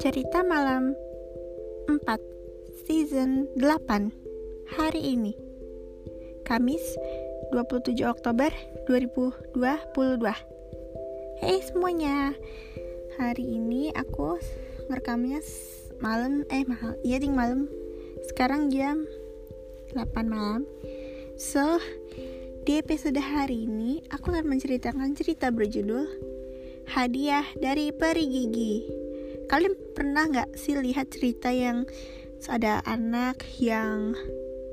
Cerita Malam 4 Season 8 Hari ini Kamis 27 Oktober 2022 Hey semuanya Hari ini aku ngerekamnya malam Eh mahal Iya ding malam. Sekarang jam 8 malam. So Di episode hari ini Aku akan menceritakan cerita berjudul Hadiah dari Peri Gigi. Kalian pernah nggak sih lihat cerita yang ada anak yang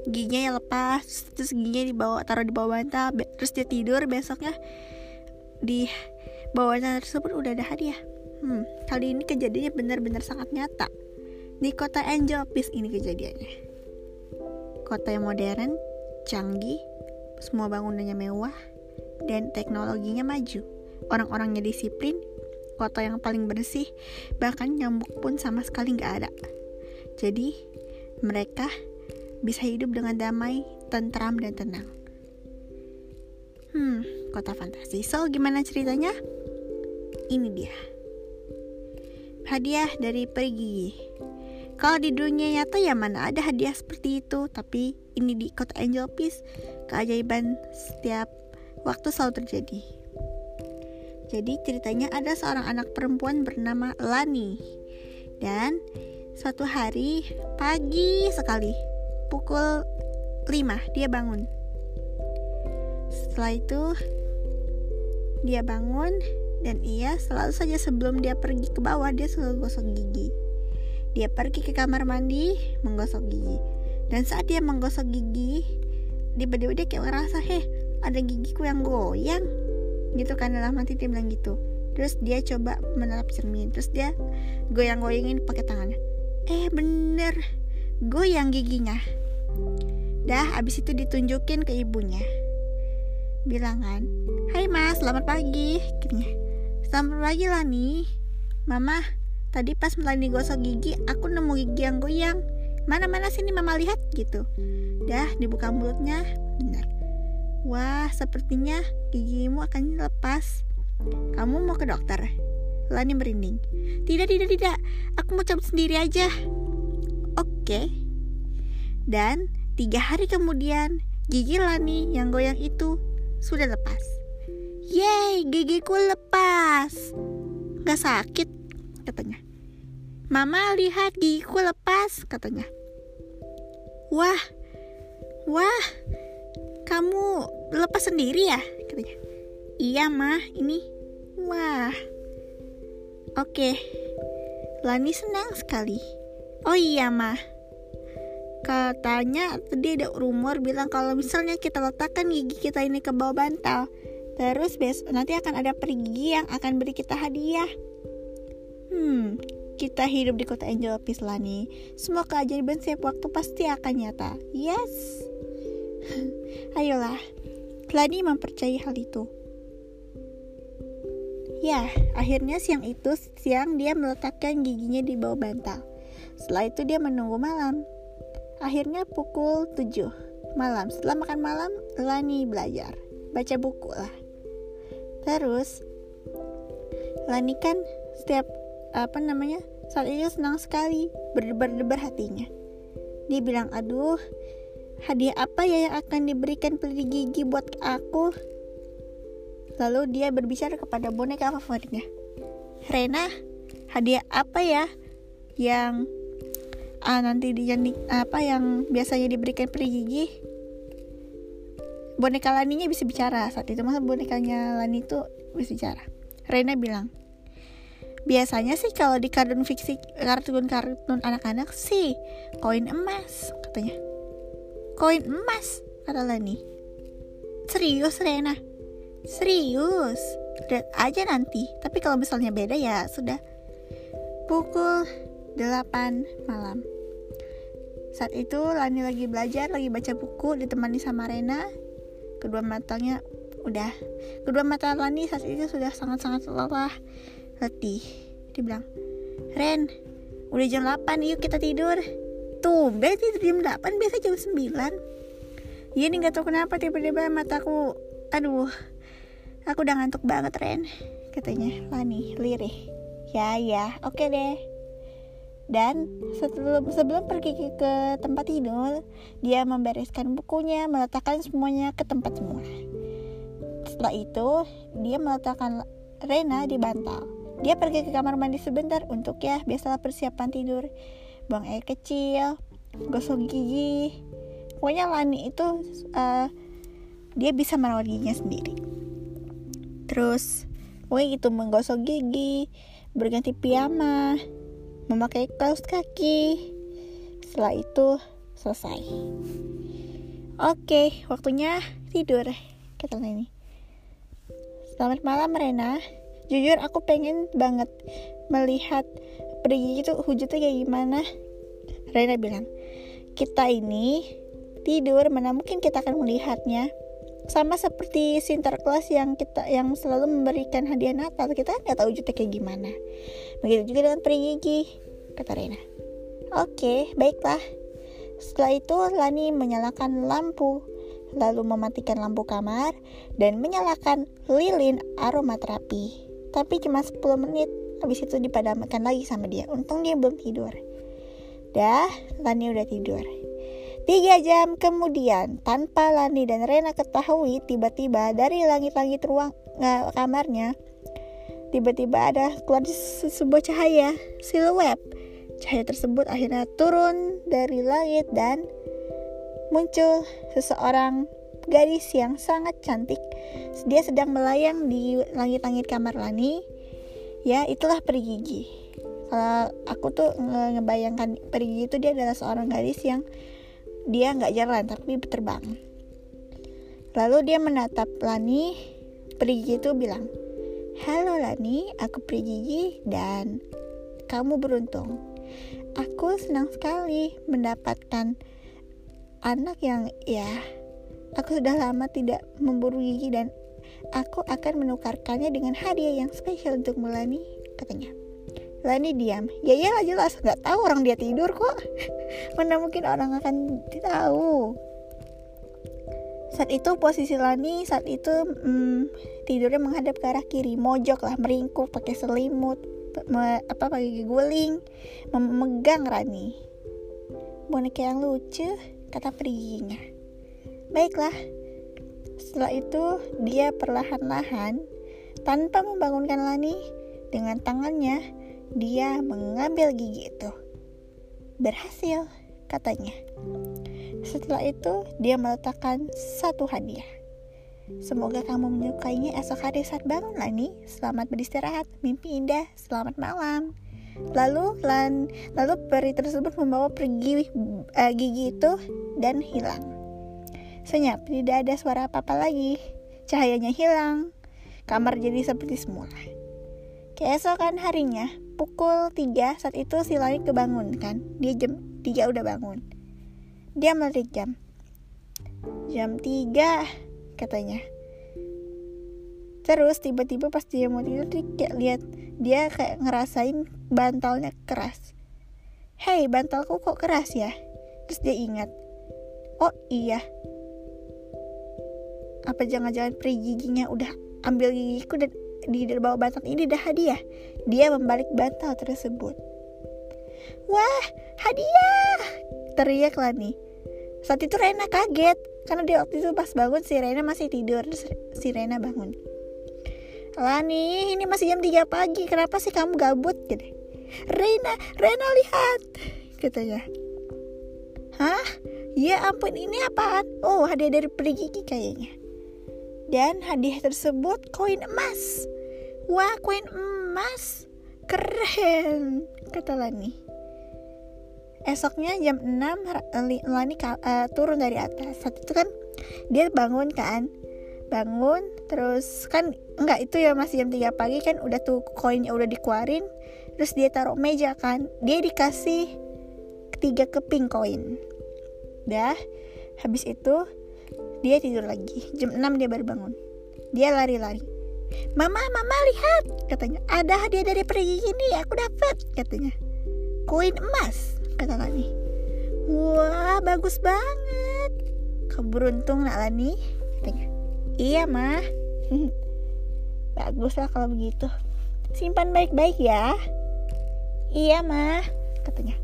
giginya yang lepas terus giginya dibawa taruh di bawah bantal terus dia tidur besoknya di bawah bantal tersebut udah ada hadiah. Hmm, kali ini kejadiannya benar-benar sangat nyata. Di kota Angel Peace ini kejadiannya. Kota yang modern canggih semua bangunannya mewah dan teknologinya maju orang-orangnya disiplin kota yang paling bersih, bahkan nyamuk pun sama sekali nggak ada. Jadi, mereka bisa hidup dengan damai, tentram, dan tenang. Hmm, kota fantasi. So, gimana ceritanya? Ini dia. Hadiah dari pergi. Kalau di dunia nyata ya mana ada hadiah seperti itu, tapi ini di kota Angel Peace, keajaiban setiap waktu selalu terjadi. Jadi ceritanya ada seorang anak perempuan bernama Lani. Dan suatu hari pagi sekali, pukul 5 dia bangun. Setelah itu dia bangun dan ia selalu saja sebelum dia pergi ke bawah dia selalu gosok gigi. Dia pergi ke kamar mandi menggosok gigi. Dan saat dia menggosok gigi, tiba-tiba dia kayak ngerasa, heh, ada gigiku yang goyang. Gitu kan dalam hati dia bilang gitu. Terus dia coba menatap cermin. Terus dia goyang-goyangin pakai tangannya. Eh bener goyang giginya. Dah abis itu ditunjukin ke ibunya. Bilang kan Hai mas selamat pagi. Kitanya. Selamat pagi lah nih. Mama tadi pas melani gosok gigi aku nemu gigi yang goyang. Mana-mana sini mama lihat gitu dah dibuka mulutnya bener Wah, sepertinya gigimu akan lepas. Kamu mau ke dokter? Lani merinding. Tidak, tidak, tidak. Aku mau cabut sendiri aja. Oke. Dan tiga hari kemudian, gigi Lani yang goyang itu sudah lepas. Yeay, gigiku lepas. Gak sakit, katanya. Mama lihat gigiku lepas, katanya. Wah, wah, kamu lepas sendiri ya? Katanya. Iya mah ini. Wah. Oke. Lani senang sekali. Oh iya mah katanya tadi ada rumor bilang kalau misalnya kita letakkan gigi kita ini ke bawah bantal terus besok nanti akan ada pergi yang akan beri kita hadiah. Hmm kita hidup di kota Angel Peace Lani semua keajaiban setiap waktu pasti akan nyata. Yes Ayolah, Lani mempercayai hal itu. Ya, akhirnya siang itu siang dia meletakkan giginya di bawah bantal. Setelah itu dia menunggu malam. Akhirnya pukul 7 malam. Setelah makan malam, Lani belajar, baca buku lah. Terus Lani kan setiap apa namanya saat itu senang sekali berdebar-debar hatinya. Dia bilang, aduh hadiah apa ya yang akan diberikan peri gigi buat aku? Lalu dia berbicara kepada boneka favoritnya. Rena, hadiah apa ya yang ah, nanti dia apa yang biasanya diberikan peri gigi? Boneka Laninya bisa bicara saat itu masa bonekanya Lani itu bisa bicara. Rena bilang, biasanya sih kalau di kartun fiksi kartun-kartun anak-anak sih koin emas katanya koin emas kata Lani serius Rena? Serius? Lihat aja nanti. Tapi kalau misalnya beda ya sudah. Pukul 8 malam. Saat itu Lani lagi belajar lagi baca buku ditemani sama Rena. Kedua matanya udah. Kedua mata Lani saat itu sudah sangat-sangat lelah letih. Dia bilang Ren udah jam 8 yuk kita tidur tumben tidur jam 8 biasa jam 9 Iya nih gak tau kenapa tiba-tiba mataku Aduh Aku udah ngantuk banget Ren Katanya Lani lirih Ya ya oke deh dan sebelum sebelum pergi ke, ke tempat tidur, dia membereskan bukunya, meletakkan semuanya ke tempat semua. Setelah itu, dia meletakkan Rena di bantal. Dia pergi ke kamar mandi sebentar untuk ya biasalah persiapan tidur. Buang air kecil, gosok gigi. Pokoknya Lani itu uh, dia bisa merawat giginya sendiri. Terus, pokoknya gitu menggosok gigi, berganti piyama, memakai kaos kaki. Setelah itu selesai. Oke, waktunya tidur. Kata ini. Selamat malam Rena. Jujur aku pengen banget melihat pergi itu wujudnya kayak gimana. Rena bilang, kita ini tidur mana mungkin kita akan melihatnya. Sama seperti Sinterklas yang kita yang selalu memberikan hadiah Natal kita nggak tahu wujudnya kayak gimana. Begitu juga dengan peri gigi kata Rena oke baiklah. Setelah itu Lani menyalakan lampu lalu mematikan lampu kamar dan menyalakan lilin aromaterapi. Tapi cuma 10 menit habis itu dipadamkan lagi sama dia untung dia belum tidur dah Lani udah tidur Tiga jam kemudian, tanpa Lani dan Rena ketahui, tiba-tiba dari langit-langit ruang uh, kamarnya, tiba-tiba ada keluar sebuah cahaya siluet. Cahaya tersebut akhirnya turun dari langit dan muncul seseorang gadis yang sangat cantik. Dia sedang melayang di langit-langit kamar Lani. Ya, itulah peri gigi. Kalau aku tuh ngebayangkan peri gigi itu dia adalah seorang gadis yang dia nggak jalan tapi terbang. Lalu dia menatap Lani. Perigi itu bilang, Halo Lani, aku Perigi dan kamu beruntung. Aku senang sekali mendapatkan anak yang ya aku sudah lama tidak memburu gigi dan aku akan menukarkannya dengan hadiah yang spesial untuk Melani katanya. Lani diam. Ya iyalah jelas, nggak tahu orang dia tidur kok. Mana mungkin orang akan tahu. Saat itu posisi Lani saat itu hmm, tidurnya menghadap ke arah kiri, mojok lah, meringkuk pakai selimut, me, apa pakai guling, memegang Rani. Boneka yang lucu, kata periginya. Baiklah. Setelah itu dia perlahan-lahan tanpa membangunkan Lani dengan tangannya dia mengambil gigi itu. Berhasil, katanya. Setelah itu, dia meletakkan satu hadiah. Semoga kamu menyukainya esok hari saat bangun, Lani. Selamat beristirahat, mimpi indah, selamat malam. Lalu, lan, lalu peri tersebut membawa pergi uh, gigi itu dan hilang. Senyap, tidak ada suara apa-apa lagi. Cahayanya hilang. Kamar jadi seperti semula. Keesokan harinya, pukul 3 saat itu si Lani kebangun kan. Dia jam 3 udah bangun. Dia melihat jam. Jam 3 katanya. Terus tiba-tiba pas dia mau tidur dia kayak lihat dia kayak ngerasain bantalnya keras. Hei bantalku kok keras ya? Terus dia ingat. Oh iya. Apa jangan-jangan peri giginya udah ambil gigiku dan di bawah bantal ini ada hadiah. Dia membalik bantal tersebut. Wah, hadiah! Teriak Lani. Saat itu Rena kaget karena dia waktu itu pas bangun si Rena masih tidur. Si Rena bangun. Lani, ini masih jam 3 pagi. Kenapa sih kamu gabut? Gitu. Rena, Rena lihat, katanya. Hah? Ya ampun, ini apaan? Oh, hadiah dari pergi kayaknya. Dan hadiah tersebut koin emas. Wah, koin emas. Keren, kata Lani. Esoknya jam 6 Lani uh, turun dari atas. Saat itu kan dia bangun kan. Bangun terus kan enggak itu ya masih jam 3 pagi kan udah tuh koinnya udah dikeluarin. Terus dia taruh meja kan. Dia dikasih tiga keping koin. Dah, habis itu dia tidur lagi. Jam 6 dia baru bangun. Dia lari-lari Mama, mama lihat, katanya. Ada hadiah dari pergi ini, aku dapat, katanya. Koin emas, kata Lani. Wah, bagus banget. Kau beruntung nak Lani, katanya. Iya, mah. Bagus lah kalau begitu. Simpan baik-baik ya. Iya, mah, katanya.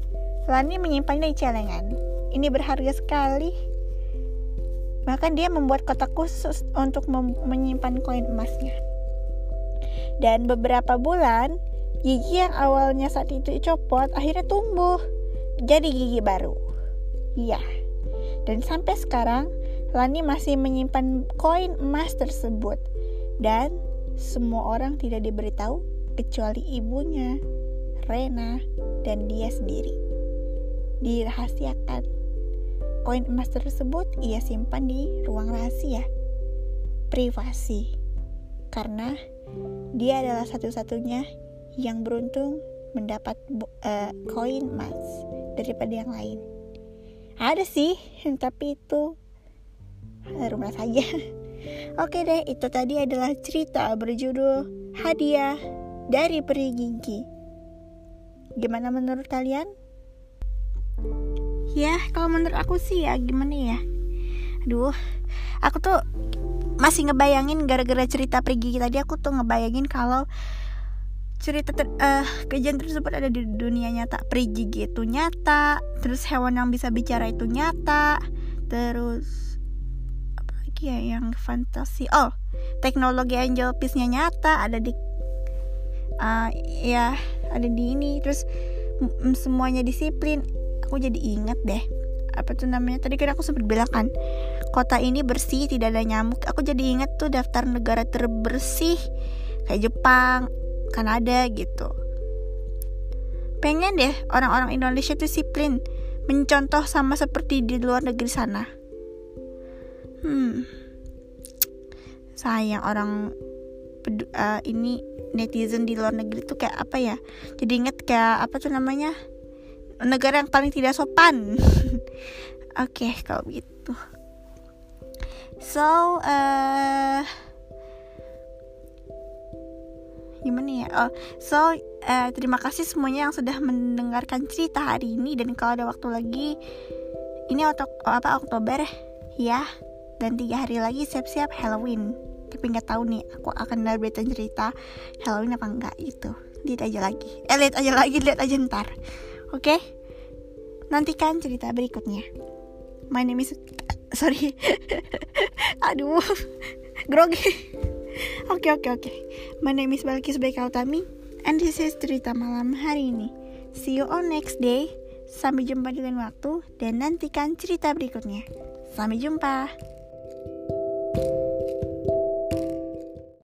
Lani menyimpan di celengan. Ini berharga sekali. Bahkan dia membuat kotak khusus untuk menyimpan koin emasnya. Dan beberapa bulan, gigi yang awalnya saat itu dicopot akhirnya tumbuh jadi gigi baru. Iya. Dan sampai sekarang, Lani masih menyimpan koin emas tersebut. Dan semua orang tidak diberitahu kecuali ibunya, Rena, dan dia sendiri. Dirahasiakan. Koin emas tersebut ia simpan di ruang rahasia. Privasi. Karena dia adalah satu-satunya yang beruntung mendapat uh, koin emas daripada yang lain. Ada sih, tapi itu rumah saja. Oke deh, itu tadi adalah cerita berjudul Hadiah dari Peri Gigi. Gimana menurut kalian? Ya, kalau menurut aku sih ya gimana ya? Aduh, aku tuh masih ngebayangin gara-gara cerita Peri Gigi tadi aku tuh ngebayangin kalau cerita ter, uh, kejadian tersebut ada di dunia nyata. Peri Gigi itu nyata terus hewan yang bisa bicara itu nyata terus lagi ya yang fantasi? Oh teknologi angel piece-nya nyata ada di uh, ya ada di ini terus semuanya disiplin aku jadi inget deh apa tuh namanya? Tadi kan aku sempat bilang kan kota ini bersih tidak ada nyamuk. Aku jadi inget tuh daftar negara terbersih kayak Jepang Kanada gitu. Pengen deh orang-orang Indonesia disiplin mencontoh sama seperti di luar negeri sana. Hmm. Sayang orang uh, ini netizen di luar negeri tuh kayak apa ya? Jadi inget kayak apa tuh namanya negara yang paling tidak sopan. Oke okay, kalau gitu so uh, gimana ya? Oh so uh, terima kasih semuanya yang sudah mendengarkan cerita hari ini. Dan kalau ada waktu lagi ini apa Oktober ya? Dan tiga hari lagi siap-siap Halloween. Tapi nggak tahu nih aku akan nerbitin cerita Halloween apa enggak itu lihat aja lagi. Eh lihat aja lagi lihat aja ntar oke? Okay? nantikan cerita berikutnya. My name is sorry. Aduh. Grogi oke oke oke. My name is Balkis Bekautami and this is cerita malam hari ini. See you on next day. Sampai jumpa di lain waktu dan nantikan cerita berikutnya. Sampai jumpa